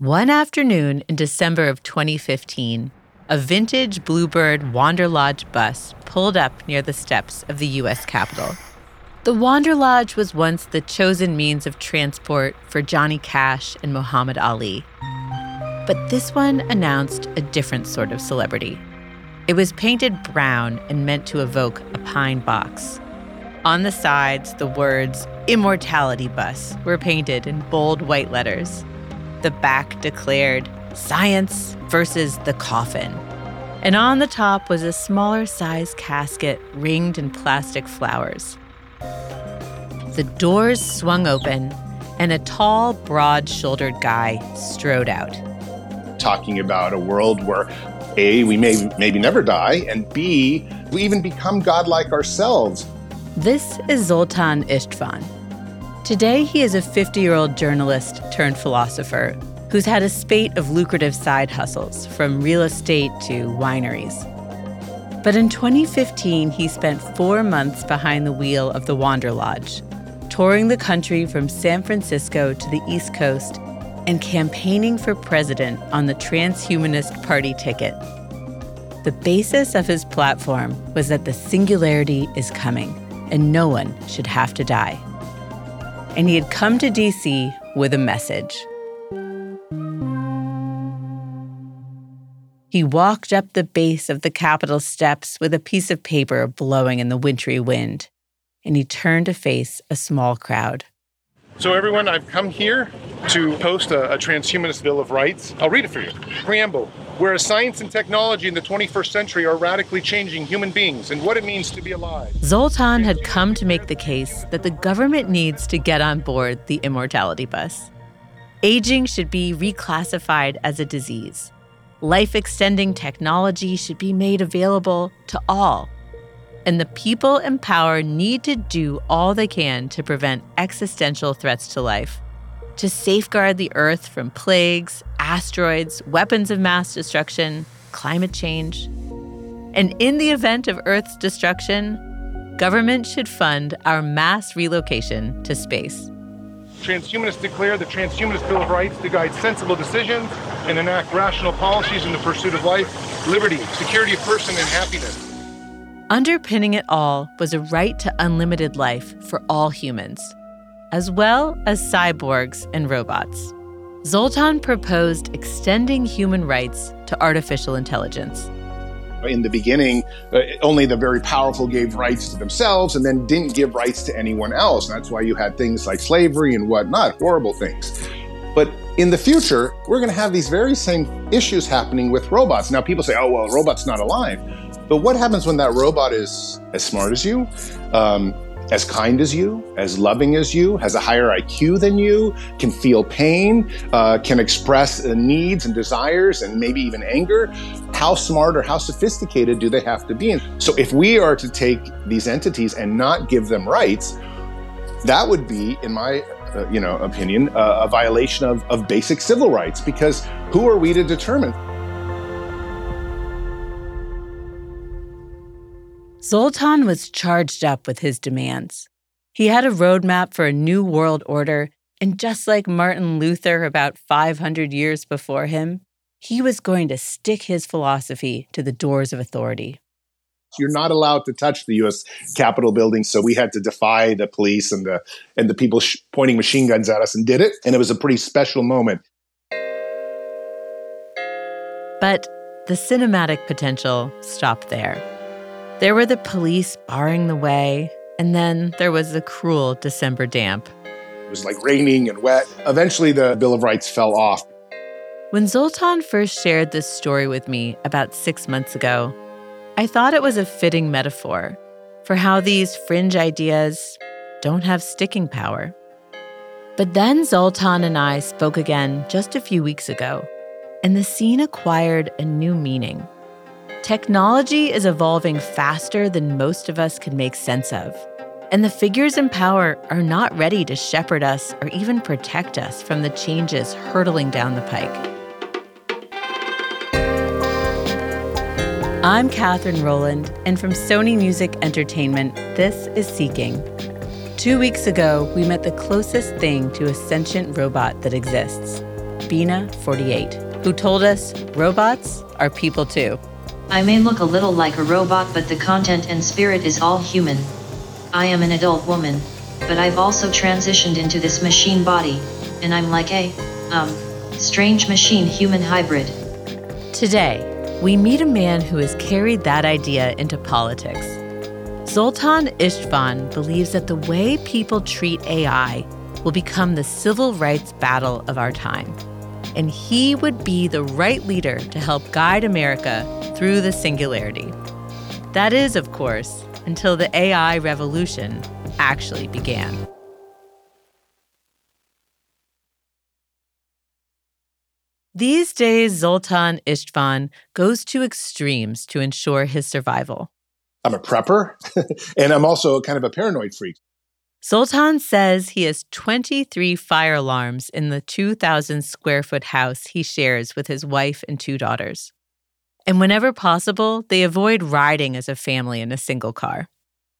One afternoon in December of 2015, a vintage Bluebird Wanderlodge bus pulled up near the steps of the U.S. Capitol. The Wanderlodge was once the chosen means of transport for Johnny Cash and Muhammad Ali. But this one announced a different sort of celebrity. It was painted brown and meant to evoke a pine box. On the sides, the words Immortality Bus were painted in bold white letters. The back declared Science versus the Coffin. And on the top was a smaller size casket ringed in plastic flowers. The doors swung open, and a tall, broad shouldered guy strode out. Talking about a world where A, we may maybe never die, and B, we even become godlike ourselves. This is Zoltan Istvan. Today, he is a 50 year old journalist turned philosopher who's had a spate of lucrative side hustles, from real estate to wineries. But in 2015, he spent four months behind the wheel of the Wander Lodge, touring the country from San Francisco to the East Coast and campaigning for president on the Transhumanist Party ticket. The basis of his platform was that the singularity is coming and no one should have to die. And he had come to DC with a message. He walked up the base of the Capitol steps with a piece of paper blowing in the wintry wind, and he turned to face a small crowd. So, everyone, I've come here to post a, a, transhumanist Bill of Rights. I'll read it for you. Preamble Whereas science and technology in the 21st century are radically changing human beings and what it means to be alive. Zoltan had come to make the case that the government needs to get on board the immortality bus. Aging should be reclassified as a disease Life extending technology should be made available to all. And the people in power need to do all they can to prevent existential threats to life, to safeguard the Earth from plagues, asteroids, weapons of mass destruction, climate change. And in the event of Earth's destruction, government should fund our mass relocation to space. Transhumanists declare the Transhumanist Bill of Rights to guide sensible decisions and enact rational policies in the pursuit of life, liberty, security of person, and happiness. Underpinning it all was a right to unlimited life for all humans, as well as cyborgs and robots. Zoltan proposed extending human rights to artificial intelligence. In the beginning, uh, only the very powerful gave rights to themselves and then didn't give rights to anyone else. And that's why you had things like slavery and whatnot, horrible things. But in the future, we're going to have these very same issues happening with robots. Now, people say, oh, well, robot's not alive. But what happens when that robot is as smart as you, um, as kind as you, as loving as you, has a higher IQ than you, can feel pain, uh, can express uh, needs and desires, and maybe even anger. How smart or how sophisticated do they have to be? And so, if we are to take these entities and not give them rights, that would be, in my uh, you know opinion, uh, a violation of, of basic civil rights. Because who are we to determine? Zoltan was charged up with his demands. He had a roadmap for a new world order, and just like Martin Luther about 500 years before him, he was going to stick his philosophy to the doors of authority. You're not allowed to touch the U.S. Capitol building, so we had to defy the police and the and the people sh- pointing machine guns at us, and did it. And it was a pretty special moment. But the cinematic potential stopped there. There were the police barring the way, and then there was the cruel December damp. It was like raining and wet. Eventually, the Bill of Rights fell off. When Zoltan first shared this story with me about six months ago, I thought it was a fitting metaphor for how these fringe ideas don't have sticking power. But then Zoltan and I spoke again just a few weeks ago, and the scene acquired a new meaning. Technology is evolving faster than most of us can make sense of. And the figures in power are not ready to shepherd us or even protect us from the changes hurtling down the pike. I'm Katherine Rowland, and from Sony Music Entertainment, this is Seeking. Two weeks ago, we met the closest thing to a sentient robot that exists Bina, 48, who told us robots are people too. I may look a little like a robot, but the content and spirit is all human. I am an adult woman, but I've also transitioned into this machine body, and I'm like a, um, strange machine human hybrid. Today, we meet a man who has carried that idea into politics. Zoltan Istvan believes that the way people treat AI will become the civil rights battle of our time. And he would be the right leader to help guide America through the singularity. That is, of course, until the AI revolution actually began. These days, Zoltan Istvan goes to extremes to ensure his survival. I'm a prepper, and I'm also kind of a paranoid freak. Zoltan says he has 23 fire alarms in the 2,000 square foot house he shares with his wife and two daughters. And whenever possible, they avoid riding as a family in a single car.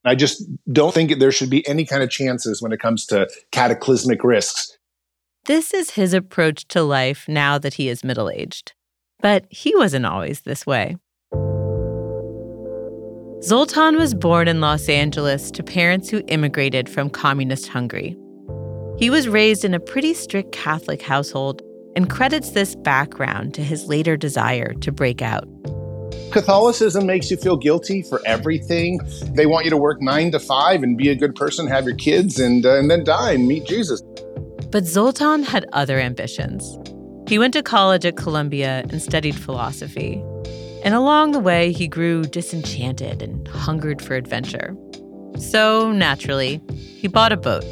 I just don't think there should be any kind of chances when it comes to cataclysmic risks. This is his approach to life now that he is middle aged. But he wasn't always this way. Zoltan was born in Los Angeles to parents who immigrated from communist Hungary. He was raised in a pretty strict Catholic household and credits this background to his later desire to break out. Catholicism makes you feel guilty for everything. They want you to work nine to five and be a good person, have your kids, and, uh, and then die and meet Jesus. But Zoltan had other ambitions. He went to college at Columbia and studied philosophy. And along the way, he grew disenchanted and hungered for adventure. So, naturally, he bought a boat.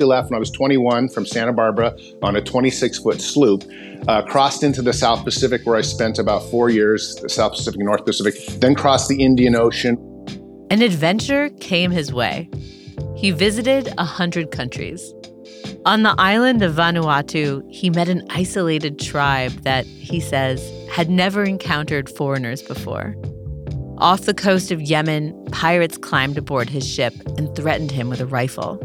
I left when I was 21 from Santa Barbara on a 26 foot sloop, uh, crossed into the South Pacific, where I spent about four years, the South Pacific, North Pacific, then crossed the Indian Ocean. An adventure came his way. He visited a 100 countries. On the island of Vanuatu, he met an isolated tribe that, he says, had never encountered foreigners before. Off the coast of Yemen, pirates climbed aboard his ship and threatened him with a rifle.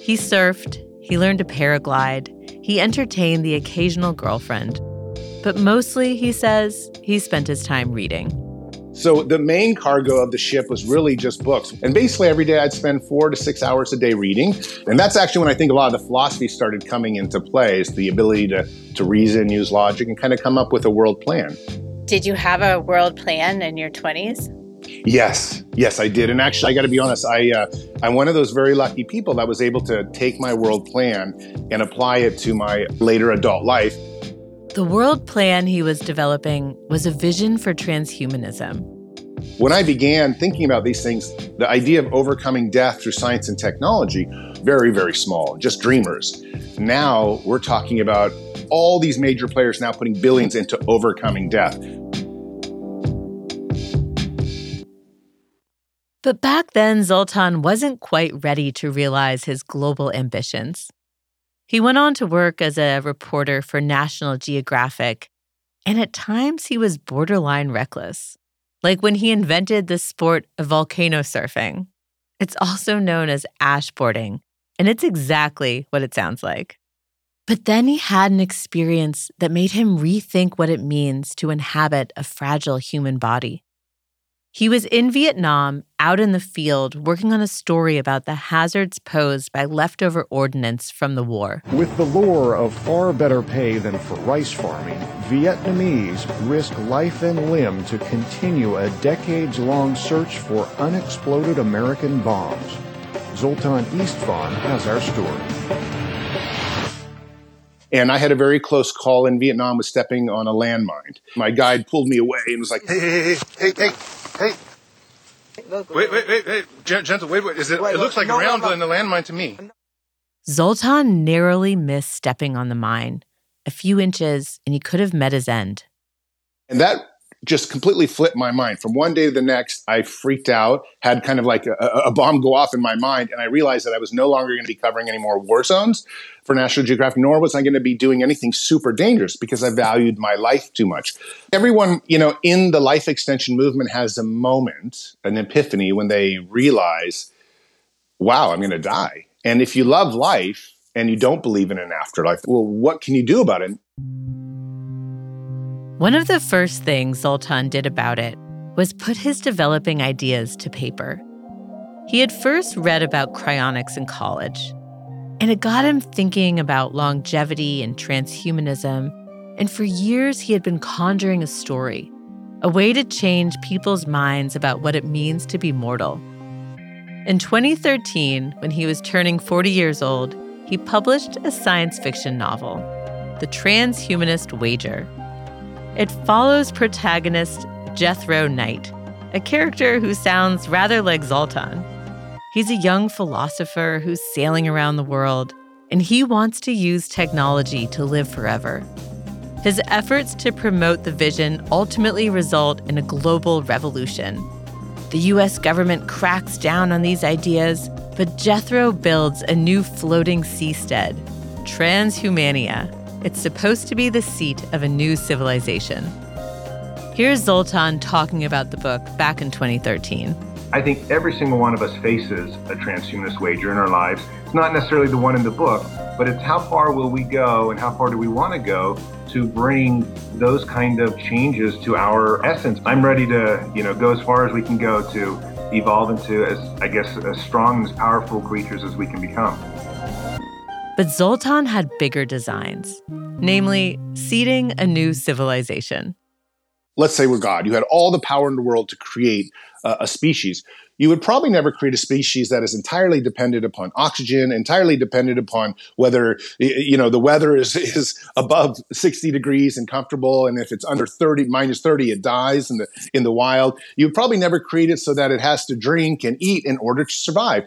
He surfed, he learned to paraglide, he entertained the occasional girlfriend. But mostly, he says, he spent his time reading. So the main cargo of the ship was really just books. And basically every day I'd spend four to six hours a day reading. And that's actually when I think a lot of the philosophy started coming into play is the ability to, to reason, use logic, and kind of come up with a world plan. Did you have a world plan in your 20s? Yes, yes, I did. And actually, I got to be honest, I, uh, I'm one of those very lucky people that was able to take my world plan and apply it to my later adult life. The world plan he was developing was a vision for transhumanism. When I began thinking about these things, the idea of overcoming death through science and technology, very, very small, just dreamers. Now we're talking about all these major players now putting billions into overcoming death. But back then, Zoltan wasn't quite ready to realize his global ambitions. He went on to work as a reporter for National Geographic, and at times he was borderline reckless, like when he invented the sport of volcano surfing. It's also known as ashboarding, and it's exactly what it sounds like. But then he had an experience that made him rethink what it means to inhabit a fragile human body. He was in Vietnam, out in the field, working on a story about the hazards posed by leftover ordnance from the war. With the lure of far better pay than for rice farming, Vietnamese risk life and limb to continue a decades long search for unexploded American bombs. Zoltan Istvan has our story. And I had a very close call in Vietnam with stepping on a landmine. My guide pulled me away and was like, hey, hey, hey, hey, hey, hey. Wait, wait, wait, wait, gentle, wait, wait. Is it, it looks like no, a round no, no. in the landmine to me. Zoltan narrowly missed stepping on the mine. A few inches, and he could have met his end. And that just completely flipped my mind. From one day to the next, I freaked out, had kind of like a, a, bomb go off in my mind, and I realized that I was no longer going to be covering any more war zones for National Geographic, nor was I going to be doing anything super dangerous because I valued my life too much. Everyone, you know, in the life extension movement has a moment, an epiphany, when they realize, wow, I'm going to die. And if you love life, and you don't believe in an afterlife, well, what can you do about it? One of the first things Zoltan did about it was put his developing ideas to paper. He had first read about cryonics in college, and it got him thinking about longevity and transhumanism. And for years, he had been conjuring a story, a way to change people's minds about what it means to be mortal. In 2013, when he was turning 40 years old, he published a science fiction novel, The Transhumanist Wager. It follows protagonist Jethro Knight, a character who sounds rather like Zoltan. He's a young philosopher who's sailing around the world, and he wants to use technology to live forever. His efforts to promote the vision ultimately result in a global revolution. The US government cracks down on these ideas, but Jethro builds a new floating seastead, Transhumania. It's supposed to be the seat of a new civilization. Here's Zoltan talking about the book back in 2013. I think every single one of us faces a transhumanist wager in our lives. It's not necessarily the one in the book, but it's how far will we go and how far do we want to go to bring those kind of changes to our essence. I'm ready to, you know, go as far as we can go to evolve into as I guess as strong and as powerful creatures as we can become. But Zoltan had bigger designs, namely seeding a new civilization. Let's say we're God, you had all the power in the world to create uh, a species, you would probably never create a species that is entirely dependent upon oxygen, entirely dependent upon whether you know the weather is is above 60 degrees and comfortable, and if it's under 30 minus 30, it dies in the in the wild. You would probably never create it so that it has to drink and eat in order to survive.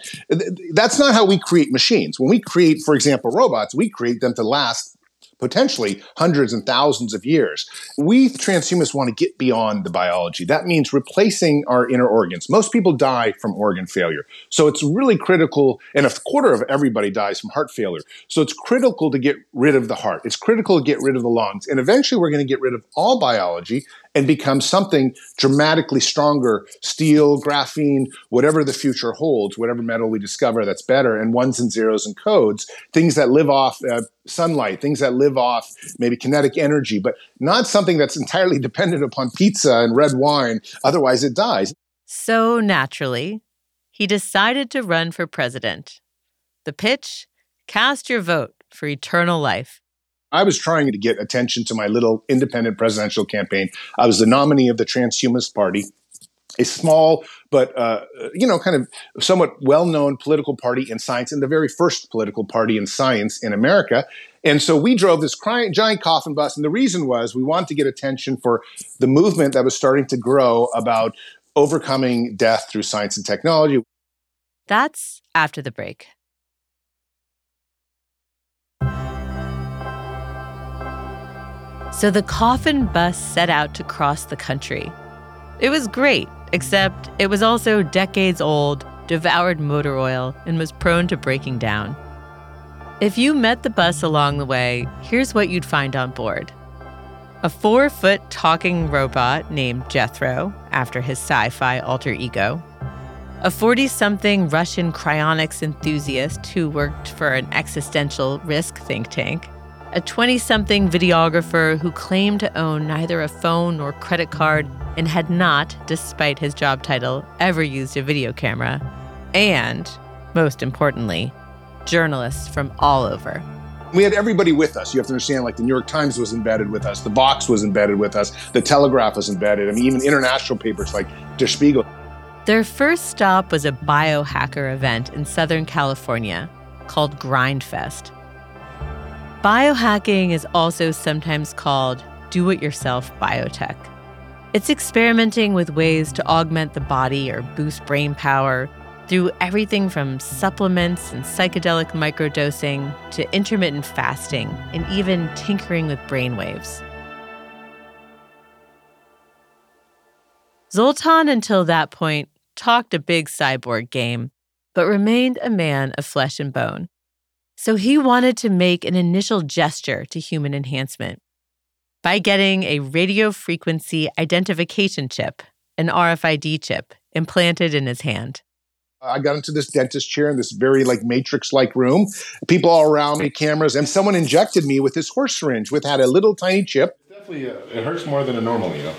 That's not how we create machines. When we create, for example, robots, we create them to last potentially hundreds and thousands of years. We transhumanists want to get beyond the biology. That means replacing our inner organs. Most people die from organ failure. So it's really critical, and a quarter of everybody dies from heart failure. So it's critical to get rid of the heart. It's critical to get rid of the lungs. And eventually we're going to get rid of all biology and become something dramatically stronger steel, graphene, whatever the future holds, whatever metal we discover that's better, and ones and zeros and codes, things that live off uh, sunlight, things that live off maybe kinetic energy, but not something that's entirely dependent upon pizza and red wine. Otherwise, it dies. So naturally, he decided to run for president. The pitch cast your vote for eternal life. I was trying to get attention to my little independent presidential campaign. I was the nominee of the Transhumanist Party, a small but uh, you know kind of somewhat well-known political party in science, and the very first political party in science in America. And so we drove this giant coffin bus, and the reason was we wanted to get attention for the movement that was starting to grow about overcoming death through science and technology. That's after the break. So the coffin bus set out to cross the country. It was great, except it was also decades old, devoured motor oil, and was prone to breaking down. If you met the bus along the way, here's what you'd find on board a four foot talking robot named Jethro, after his sci fi alter ego, a 40 something Russian cryonics enthusiast who worked for an existential risk think tank a 20 something videographer who claimed to own neither a phone nor credit card and had not, despite his job title, ever used a video camera, and, most importantly, journalists from all over. We had everybody with us. You have to understand, like the New York Times was embedded with us, the Vox was embedded with us, the Telegraph was embedded. I mean, even international papers like Der Spiegel. Their first stop was a biohacker event in Southern California called Grindfest. Biohacking is also sometimes called do it yourself biotech. It's experimenting with ways to augment the body or boost brain power through everything from supplements and psychedelic microdosing to intermittent fasting and even tinkering with brainwaves. Zoltan, until that point, talked a big cyborg game, but remained a man of flesh and bone. So he wanted to make an initial gesture to human enhancement by getting a radio frequency identification chip, an RFID chip, implanted in his hand. I got into this dentist chair in this very like matrix like room. People all around me, cameras, and someone injected me with this horse syringe, with had a little tiny chip. Definitely, uh, it hurts more than a normal needle.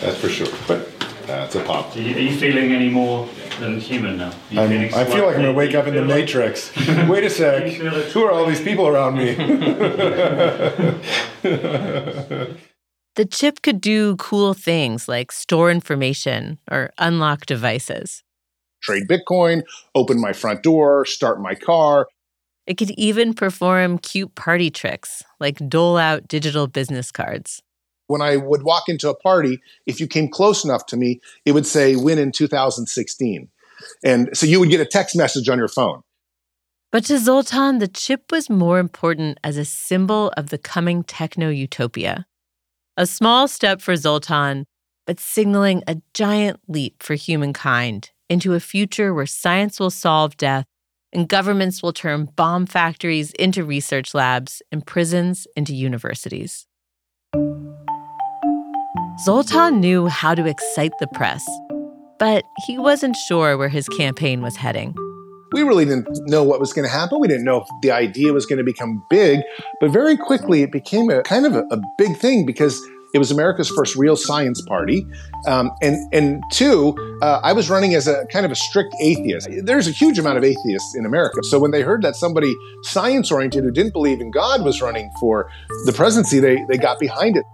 That's for sure. But Uh, that's a pop. Are you, are you feeling any more than human now? I'm, I feel like I'm gonna wake up in the like- matrix. Wait a sec. You? Who are all these people around me? The chip could do cool things like store information or unlock devices. Trade Bitcoin, open my front door, start my car. It could even perform cute party tricks like dole out digital business cards. When I would walk into a party, if you came close enough to me, it would say win in 2016. And so you would get a text message on your phone. But to Zoltan, the chip was more important as a symbol of the coming techno utopia. A small step for Zoltan, but signaling a giant leap for humankind into a future where science will solve death and governments will turn bomb factories into research labs and prisons into universities. Zoltan knew how to excite the press, but he wasn't sure where his campaign was heading. We really didn't know what was going to happen. We didn't know if the idea was going to become big, but very quickly it became a kind of a, a big thing because it was America's first real science party. Um, and, and two, uh, I was running as a kind of a strict atheist. There's a huge amount of atheists in America. So when they heard that somebody science oriented who didn't believe in God was running for the presidency, they, they got behind it.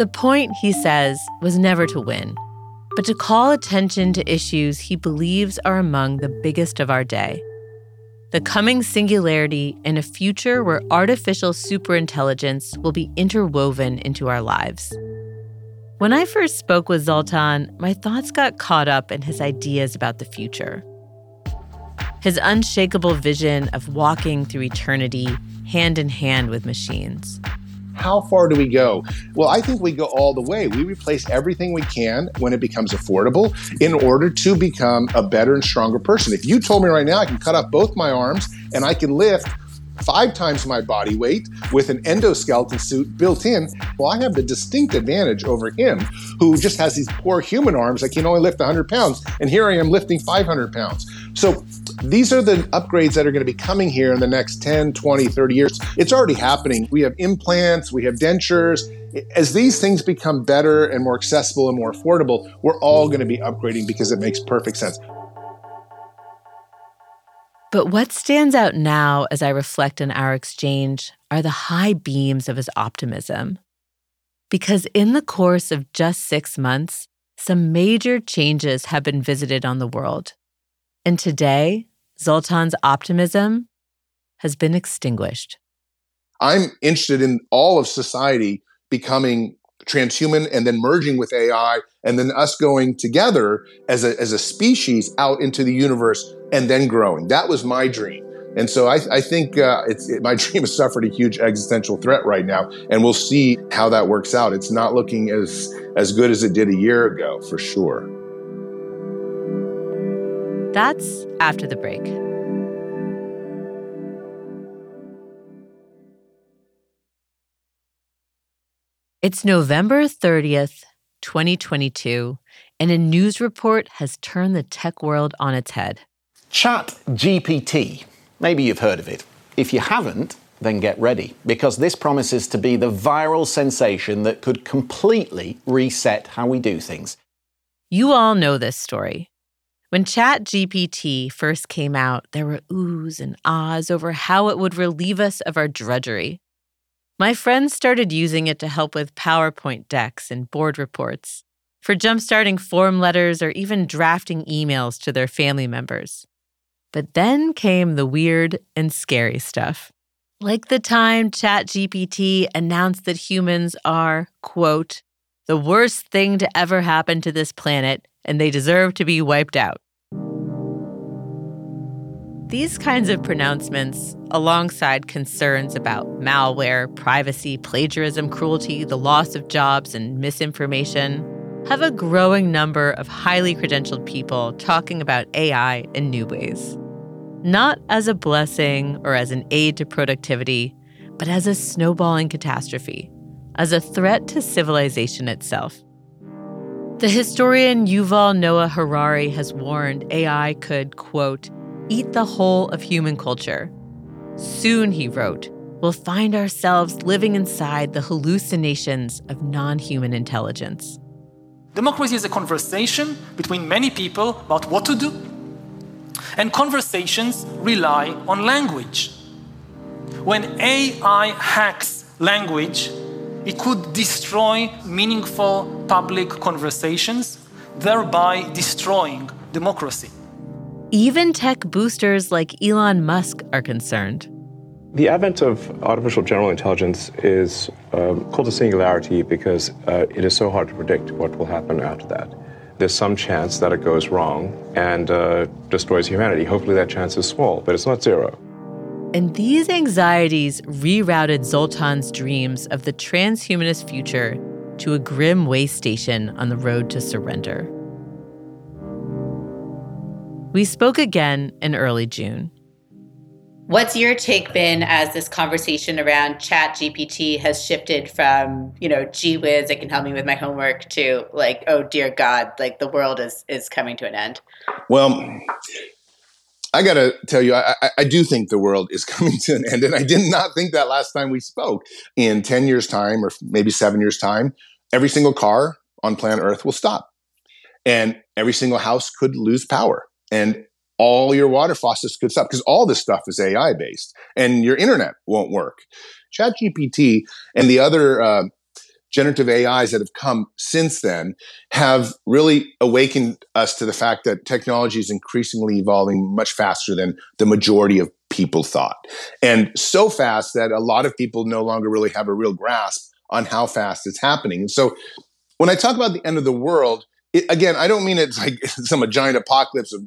The point, he says, was never to win, but to call attention to issues he believes are among the biggest of our day. The coming singularity in a future where artificial superintelligence will be interwoven into our lives. When I first spoke with Zoltan, my thoughts got caught up in his ideas about the future. His unshakable vision of walking through eternity hand in hand with machines. How far do we go? Well, I think we go all the way. We replace everything we can when it becomes affordable in order to become a better and stronger person. If you told me right now I can cut off both my arms and I can lift five times my body weight with an endoskeleton suit built in, well, I have the distinct advantage over him who just has these poor human arms that can only lift 100 pounds. And here I am lifting 500 pounds. So these are the upgrades that are going to be coming here in the next 10, 20, 30 years. It's already happening. We have implants, we have dentures. As these things become better and more accessible and more affordable, we're all going to be upgrading because it makes perfect sense. But what stands out now as I reflect on our exchange are the high beams of his optimism. Because in the course of just six months, some major changes have been visited on the world. And today, Zoltan's optimism has been extinguished. I'm interested in all of society becoming transhuman and then merging with AI and then us going together as a, as a species out into the universe and then growing. That was my dream. And so I, I think uh, it, my dream has suffered a huge existential threat right now, and we'll see how that works out. It's not looking as as good as it did a year ago, for sure. That's after the break. It's November 30th, 2022, and a news report has turned the tech world on its head. Chat GPT. Maybe you've heard of it. If you haven't, then get ready, because this promises to be the viral sensation that could completely reset how we do things. You all know this story. When ChatGPT first came out, there were oohs and ahs over how it would relieve us of our drudgery. My friends started using it to help with PowerPoint decks and board reports, for jumpstarting form letters, or even drafting emails to their family members. But then came the weird and scary stuff. Like the time ChatGPT announced that humans are, quote, the worst thing to ever happen to this planet, and they deserve to be wiped out. These kinds of pronouncements, alongside concerns about malware, privacy, plagiarism, cruelty, the loss of jobs, and misinformation, have a growing number of highly credentialed people talking about AI in new ways. Not as a blessing or as an aid to productivity, but as a snowballing catastrophe, as a threat to civilization itself. The historian Yuval Noah Harari has warned AI could, quote, eat the whole of human culture. Soon, he wrote, we'll find ourselves living inside the hallucinations of non human intelligence. Democracy is a conversation between many people about what to do. And conversations rely on language. When AI hacks language, it could destroy meaningful public conversations, thereby destroying democracy. Even tech boosters like Elon Musk are concerned. The advent of artificial general intelligence is um, called a singularity because uh, it is so hard to predict what will happen after that. There's some chance that it goes wrong and uh, destroys humanity. Hopefully, that chance is small, but it's not zero. And these anxieties rerouted Zoltan's dreams of the transhumanist future to a grim way station on the road to surrender. We spoke again in early June. What's your take been as this conversation around Chat GPT has shifted from, you know, gee whiz, it can help me with my homework to like, oh dear God, like the world is is coming to an end? Well, I got to tell you, I, I, do think the world is coming to an end. And I did not think that last time we spoke. In 10 years' time, or maybe seven years' time, every single car on planet Earth will stop. And every single house could lose power. And all your water faucets could stop because all this stuff is AI based. And your internet won't work. ChatGPT and the other uh, generative AIs that have come since then have really awakened us to the fact that technology is increasingly evolving much faster than the majority of people thought. And so fast that a lot of people no longer really have a real grasp on how fast it's happening. And so when I talk about the end of the world, it, again, I don't mean it's like some a giant apocalypse of,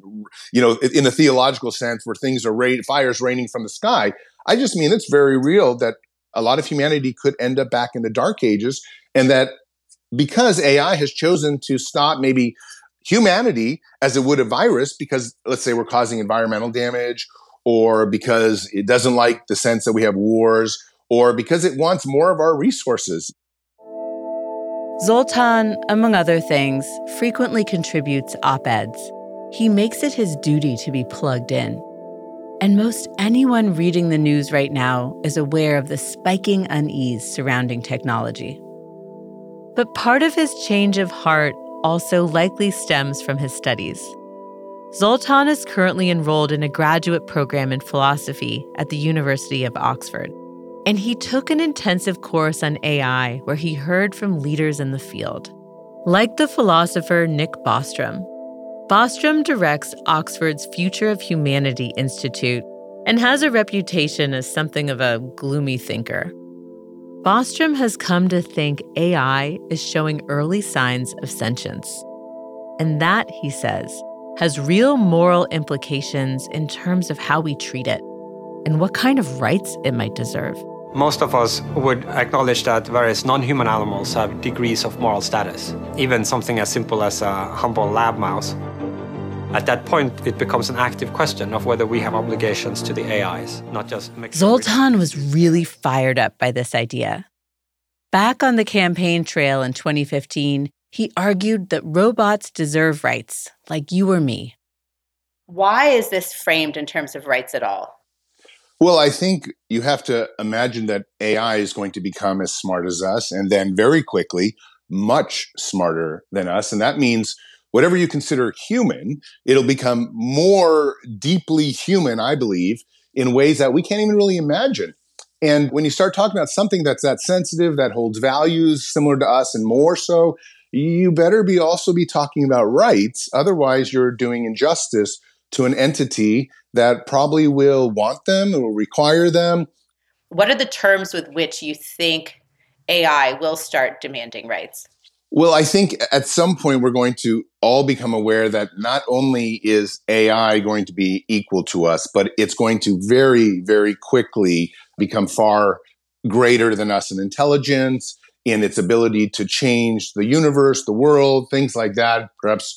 you know, in the theological sense where things are rain, fires raining from the sky. I just mean it's very real that a lot of humanity could end up back in the dark ages and that because AI has chosen to stop maybe humanity as it would a virus because let's say we're causing environmental damage or because it doesn't like the sense that we have wars or because it wants more of our resources. Zoltan, among other things, frequently contributes op eds. He makes it his duty to be plugged in. And most anyone reading the news right now is aware of the spiking unease surrounding technology. But part of his change of heart also likely stems from his studies. Zoltan is currently enrolled in a graduate program in philosophy at the University of Oxford. And he took an intensive course on AI where he heard from leaders in the field. Like the philosopher Nick Bostrom, Bostrom directs Oxford's Future of Humanity Institute and has a reputation as something of a gloomy thinker. Bostrom has come to think AI is showing early signs of sentience. And that, he says, has real moral implications in terms of how we treat it and what kind of rights it might deserve. Most of us would acknowledge that various non human animals have degrees of moral status, even something as simple as a humble lab mouse. At that point, it becomes an active question of whether we have obligations to the AIs, not just. Zoltan was really fired up by this idea. Back on the campaign trail in 2015, he argued that robots deserve rights, like you or me. Why is this framed in terms of rights at all? Well, I think you have to imagine that AI is going to become as smart as us and then very quickly much smarter than us. And that means whatever you consider human, it'll become more deeply human, I believe, in ways that we can't even really imagine. And when you start talking about something that's that sensitive, that holds values similar to us and more so, you better be also be talking about rights. Otherwise, you're doing injustice to an entity that probably will want them, will require them. What are the terms with which you think AI will start demanding rights? Well, I think at some point we're going to all become aware that not only is AI going to be equal to us, but it's going to very, very quickly become far greater than us in intelligence, in its ability to change the universe, the world, things like that, perhaps,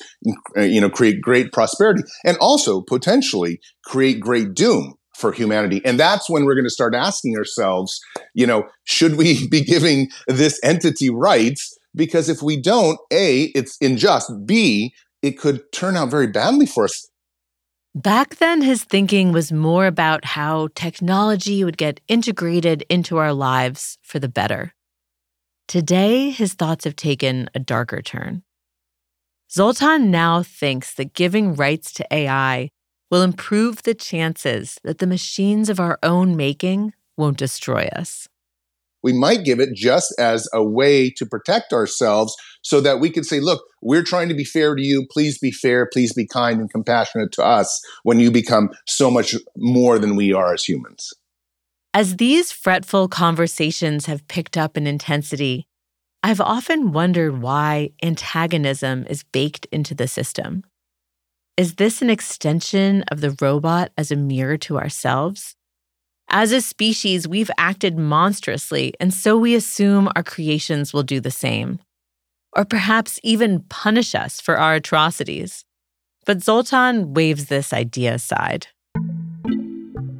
uh, you know, create great prosperity and also potentially create great doom for humanity. And that's when we're going to start asking ourselves, you know, should we be giving this entity rights Because if we don't, A, it's unjust. B, it could turn out very badly for us. Back then, his thinking was more about how technology would get integrated into our lives for the better. Today, his thoughts have taken a darker turn. Zoltan now thinks that giving rights to AI will improve the chances that the machines of our own making won't destroy us. We might give it just as a way to protect ourselves so that we can say, look, we're trying to be fair to you. Please be fair. Please be kind and compassionate to us when you become so much more than we are as humans. As these fretful conversations have picked up in intensity, I've often wondered why antagonism is baked into the system. Is this an extension of the robot as a mirror to ourselves? As a species, we've acted monstrously, and so we assume our creations will do the same. Or perhaps even punish us for our atrocities. But Zoltan waves this idea aside.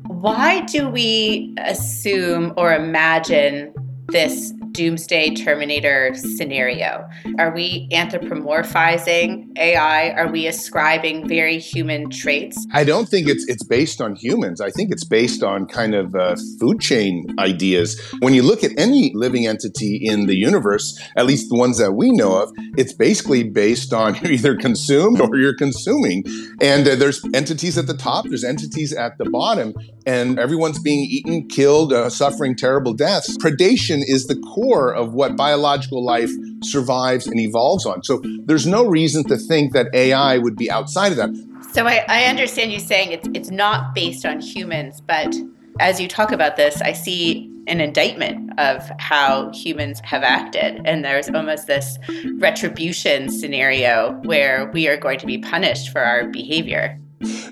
Why do we assume or imagine this doomsday Terminator scenario? Are we anthropomorphizing AI? Are we ascribing very human traits? I don't think it's it's based on humans. I think it's based on kind of uh, food chain ideas. When you look at any living entity in the universe, at least the ones that we know of, it's basically based on you're either consumed or you're consuming. And uh, there's entities at the top, there's entities at the bottom, and everyone's being eaten, killed, uh, suffering terrible deaths. Predation is the core of what biological life survives and evolves on. So there's no reason to think that AI would be outside of that. So I, I understand you saying it's it's not based on humans, but as you talk about this, I see an indictment of how humans have acted. And there's almost this retribution scenario where we are going to be punished for our behavior.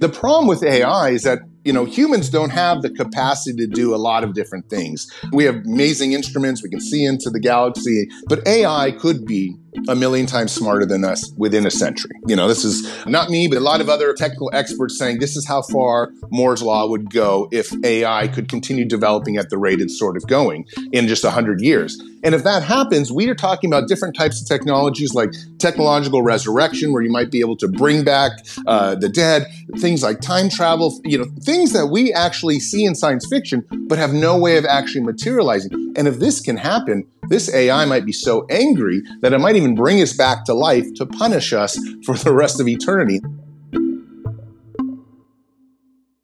The problem with AI is that you know, humans don't have the capacity to do a lot of different things. We have amazing instruments, we can see into the galaxy, but AI could be a million times smarter than us within a century. You know, this is not me, but a lot of other technical experts saying this is how far Moore's Law would go if AI could continue developing at the rate it's sort of going in just 100 years. And if that happens, we are talking about different types of technologies like technological resurrection, where you might be able to bring back uh, the dead, things like time travel, you know, things that we actually see in science fiction, but have no way of actually materializing. And if this can happen, this AI might be so angry that it might even bring us back to life to punish us for the rest of eternity.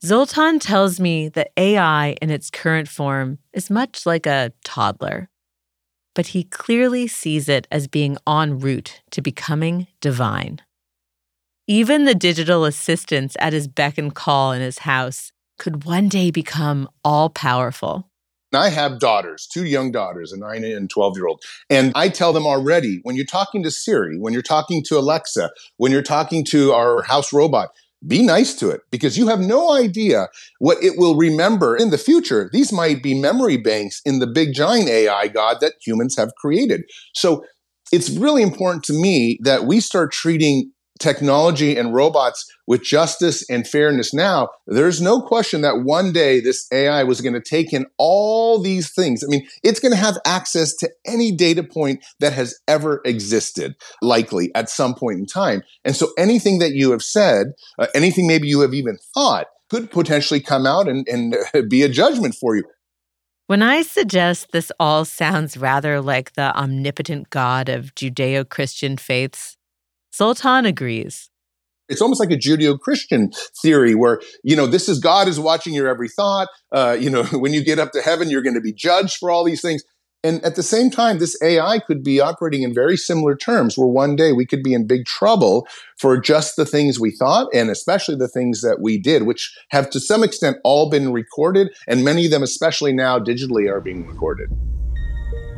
Zoltan tells me that AI in its current form is much like a toddler, but he clearly sees it as being en route to becoming divine. Even the digital assistants at his beck and call in his house could one day become all powerful. I have daughters, two young daughters, a nine and 12 year old. And I tell them already when you're talking to Siri, when you're talking to Alexa, when you're talking to our house robot, be nice to it because you have no idea what it will remember in the future. These might be memory banks in the big giant AI God that humans have created. So it's really important to me that we start treating technology and robots with justice and fairness now, there's no question that one day this AI was going to take in all these things. I mean, it's going to have access to any data point that has ever existed, likely at some point in time. And so anything that you have said, uh, anything maybe you have even thought, could potentially come out and, and be a judgment for you. When I suggest this all sounds rather like the omnipotent God of Judeo Christian faiths, Zoltan agrees. It's almost like a Judeo-Christian theory where, you know, this is God is watching your every thought. Uh, you know, when you get up to heaven, you're going to be judged for all these things. And at the same time, this AI could be operating in very similar terms, where one day we could be in big trouble for just the things we thought, and especially the things that we did, which have to some extent all been recorded, and many of them, especially now digitally, are being recorded.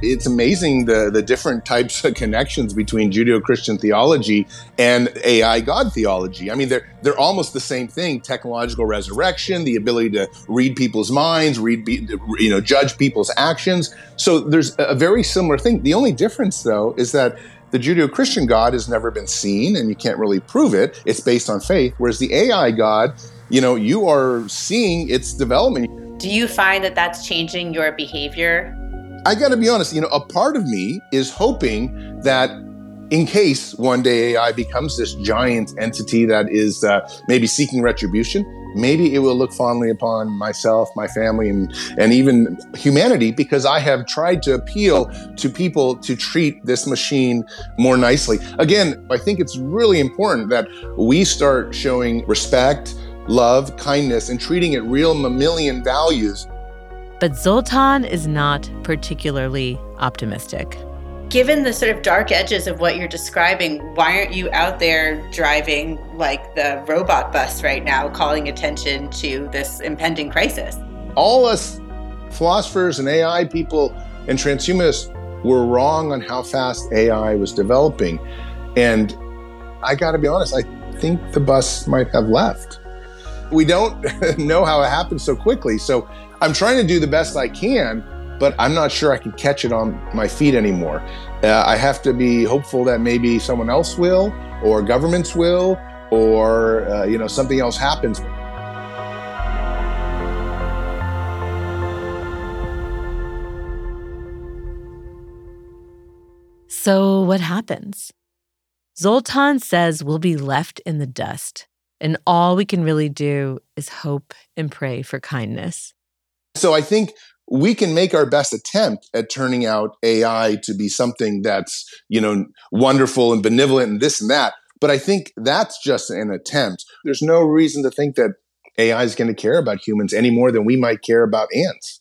It's amazing the, the different types of connections between Judeo Christian theology and AI God theology. I mean, they're, they're almost the same thing technological resurrection, the ability to read people's minds, read, you know, judge people's actions. So there's a very similar thing. The only difference, though, is that the Judeo Christian God has never been seen and you can't really prove it. It's based on faith. Whereas the AI God, you know, you are seeing its development. Do you find that that's changing your behavior I got to be honest, you know, a part of me is hoping that in case one day AI becomes this giant entity that is uh, maybe seeking retribution, maybe it will look fondly upon myself, my family, and, and even humanity because I have tried to appeal to people to treat this machine more nicely. Again, I think it's really important that we start showing respect, love, kindness, and treating it real mammalian values. But Zoltan is not particularly optimistic given the sort of dark edges of what you're describing, why aren't you out there driving like the robot bus right now, calling attention to this impending crisis? All us philosophers and AI people and transhumanists were wrong on how fast AI was developing. And I got to be honest, I think the bus might have left. We don't know how it happened so quickly. So I'm trying to do the best I can but I'm not sure I can catch it on my feet anymore. Uh, I have to be hopeful that maybe someone else will, or governments will, or uh, you know something else happens. So what happens? Zoltan says we'll be left in the dust, and all we can really do is hope and pray for kindness. So I think we can make our best attempt at turning out AI to be something that's, you know, wonderful and benevolent and this and that. But I think that's just an attempt. There's no reason to think that AI is going to care about humans any more than we might care about ants.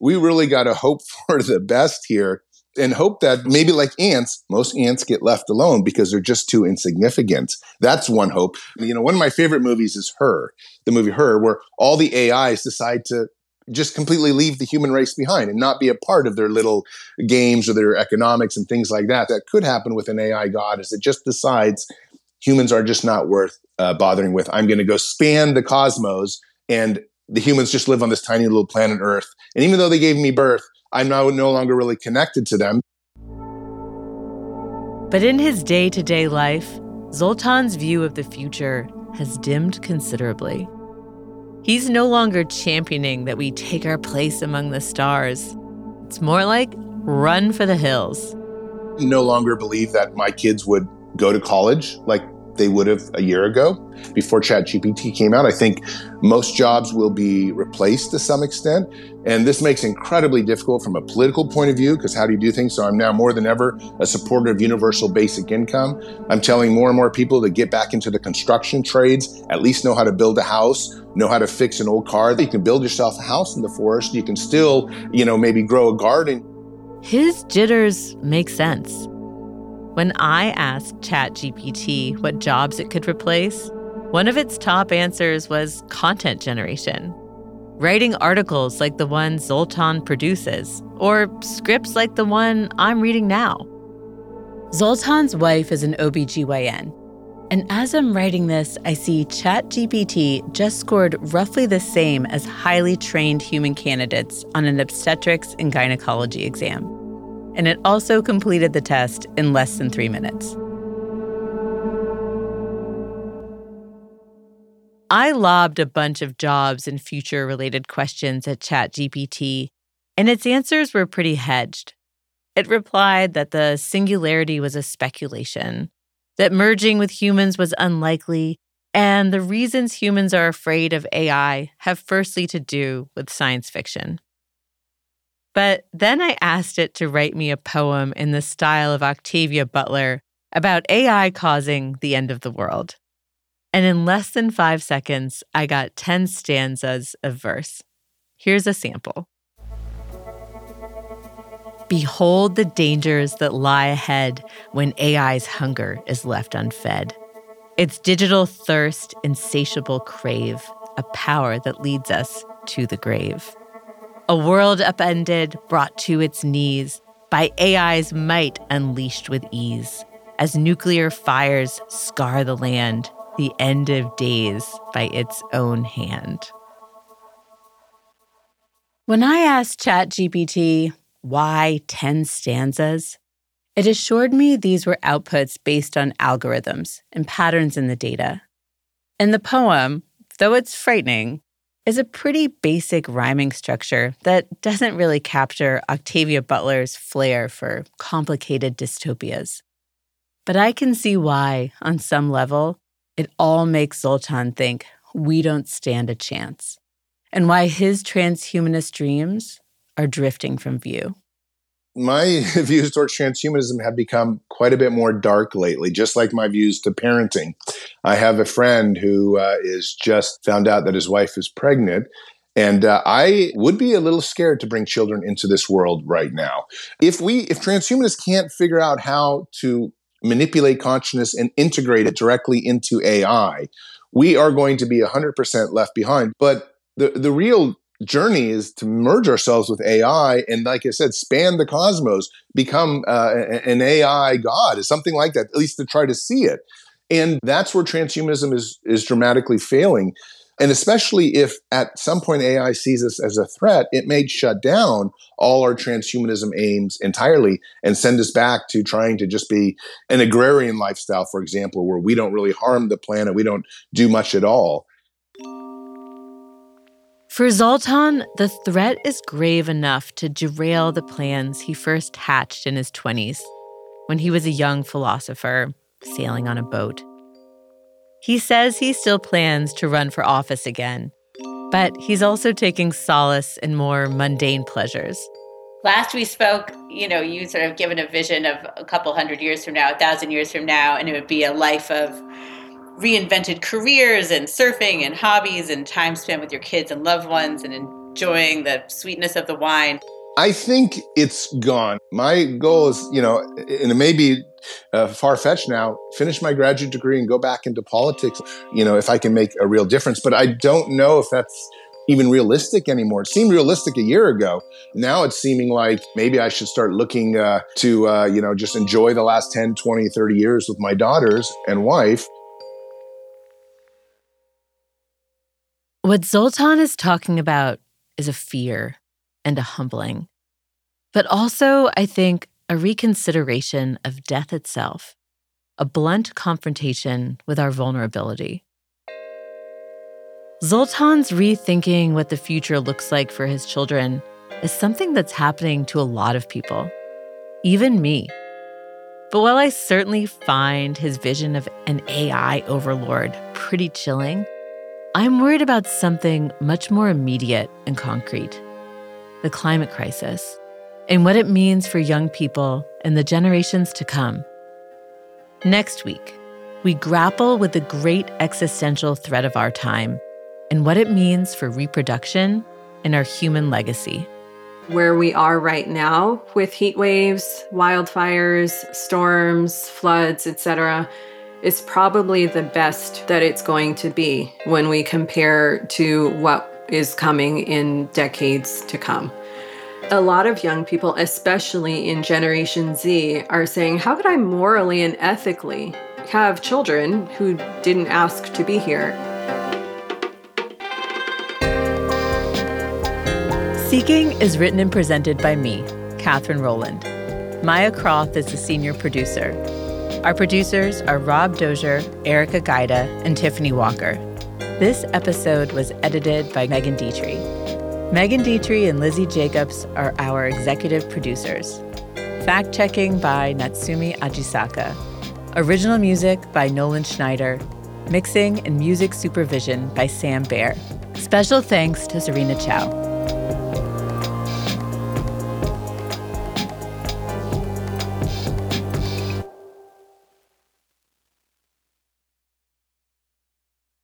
We really got to hope for the best here and hope that maybe like ants, most ants get left alone because they're just too insignificant. That's one hope. You know, one of my favorite movies is Her, the movie Her, where all the AIs decide to just completely leave the human race behind and not be a part of their little games or their economics and things like that. That could happen with an AI god is it just decides humans are just not worth uh, bothering with. I'm going to go span the cosmos and the humans just live on this tiny little planet Earth. And even though they gave me birth, I'm now no longer really connected to them. But in his day to day life, Zoltan's view of the future has dimmed considerably. He's no longer championing that we take our place among the stars. It's more like run for the hills. No longer believe that my kids would go to college like they would have a year ago before ChatGPT came out. I think most jobs will be replaced to some extent. And this makes incredibly difficult from a political point of view because how do you do things? So I'm now more than ever a supporter of universal basic income. I'm telling more and more people to get back into the construction trades, at least know how to build a house, know how to fix an old car. You can build yourself a house in the forest. You can still, you know, maybe grow a garden. His jitters make sense. When I asked ChatGPT what jobs it could replace, one of its top answers was content generation. Writing articles like the one Zoltan produces, or scripts like the one I'm reading now. Zoltan's wife is an OBGYN. And as I'm writing this, I see ChatGPT just scored roughly the same as highly trained human candidates on an obstetrics and gynecology exam and it also completed the test in less than three minutes. I lobbed a bunch of jobs and future related questions at ChatGPT, and its answers were pretty hedged. It replied that the singularity was a speculation, that merging with humans was unlikely, and the reasons humans are afraid of AI have firstly to do with science fiction. But then I asked it to write me a poem in the style of Octavia Butler about AI causing the end of the world. And in less than five seconds, I got 10 stanzas of verse. Here's a sample Behold the dangers that lie ahead when AI's hunger is left unfed. Its digital thirst, insatiable crave, a power that leads us to the grave. A world upended, brought to its knees by AI's might unleashed with ease. As nuclear fires scar the land, the end of days by its own hand. When I asked ChatGPT why 10 stanzas, it assured me these were outputs based on algorithms and patterns in the data. And the poem, though it's frightening, is a pretty basic rhyming structure that doesn't really capture Octavia Butler's flair for complicated dystopias. But I can see why, on some level, it all makes Zoltan think we don't stand a chance, and why his transhumanist dreams are drifting from view my views towards transhumanism have become quite a bit more dark lately, just like my views to parenting. I have a friend who uh, is just found out that his wife is pregnant. And uh, I would be a little scared to bring children into this world right now. If we, if transhumanists can't figure out how to manipulate consciousness and integrate it directly into AI, we are going to be 100% left behind. But the, the real journey is to merge ourselves with AI and, like I said, span the cosmos, become uh, an AI god, is something like that, at least to try to see it. And that's where transhumanism is is dramatically failing. And especially if at some point AI sees us as a threat, it may shut down all our transhumanism aims entirely and send us back to trying to just be an agrarian lifestyle, for example, where we don't really harm the planet, we don't do much at all. For Zoltan, the threat is grave enough to derail the plans he first hatched in his 20s when he was a young philosopher sailing on a boat. He says he still plans to run for office again, but he's also taking solace in more mundane pleasures. Last we spoke, you know, you sort of given a vision of a couple hundred years from now, a thousand years from now, and it would be a life of reinvented careers and surfing and hobbies and time spent with your kids and loved ones and enjoying the sweetness of the wine. I think it's gone. My goal is, you know, and it may be uh, far fetched now, finish my graduate degree and go back into politics, you know, if I can make a real difference. But I don't know if that's even realistic anymore. It seemed realistic a year ago. Now it's seeming like maybe I should start looking uh, to, uh, you know, just enjoy the last 10, 20, 30 years with my daughters and wife What Zoltan is talking about is a fear and a humbling, but also, I think, a reconsideration of death itself, a blunt confrontation with our vulnerability. Zoltan's rethinking what the future looks like for his children is something that's happening to a lot of people, even me. But while I certainly find his vision of an AI overlord pretty chilling, I'm worried about something much more immediate and concrete the climate crisis and what it means for young people and the generations to come. Next week, we grapple with the great existential threat of our time and what it means for reproduction and our human legacy. Where we are right now with heat waves, wildfires, storms, floods, etc is probably the best that it's going to be when we compare to what is coming in decades to come. A lot of young people, especially in Generation Z, are saying, How could I morally and ethically have children who didn't ask to be here? Seeking is written and presented by me, Katherine Rowland. Maya Croft is the senior producer. Our producers are Rob Dozier, Erica Gaida, and Tiffany Walker. This episode was edited by Megan Dietrich. Megan Dietrich and Lizzie Jacobs are our executive producers. Fact checking by Natsumi Ajisaka. Original music by Nolan Schneider. Mixing and music supervision by Sam Baer. Special thanks to Serena Chow.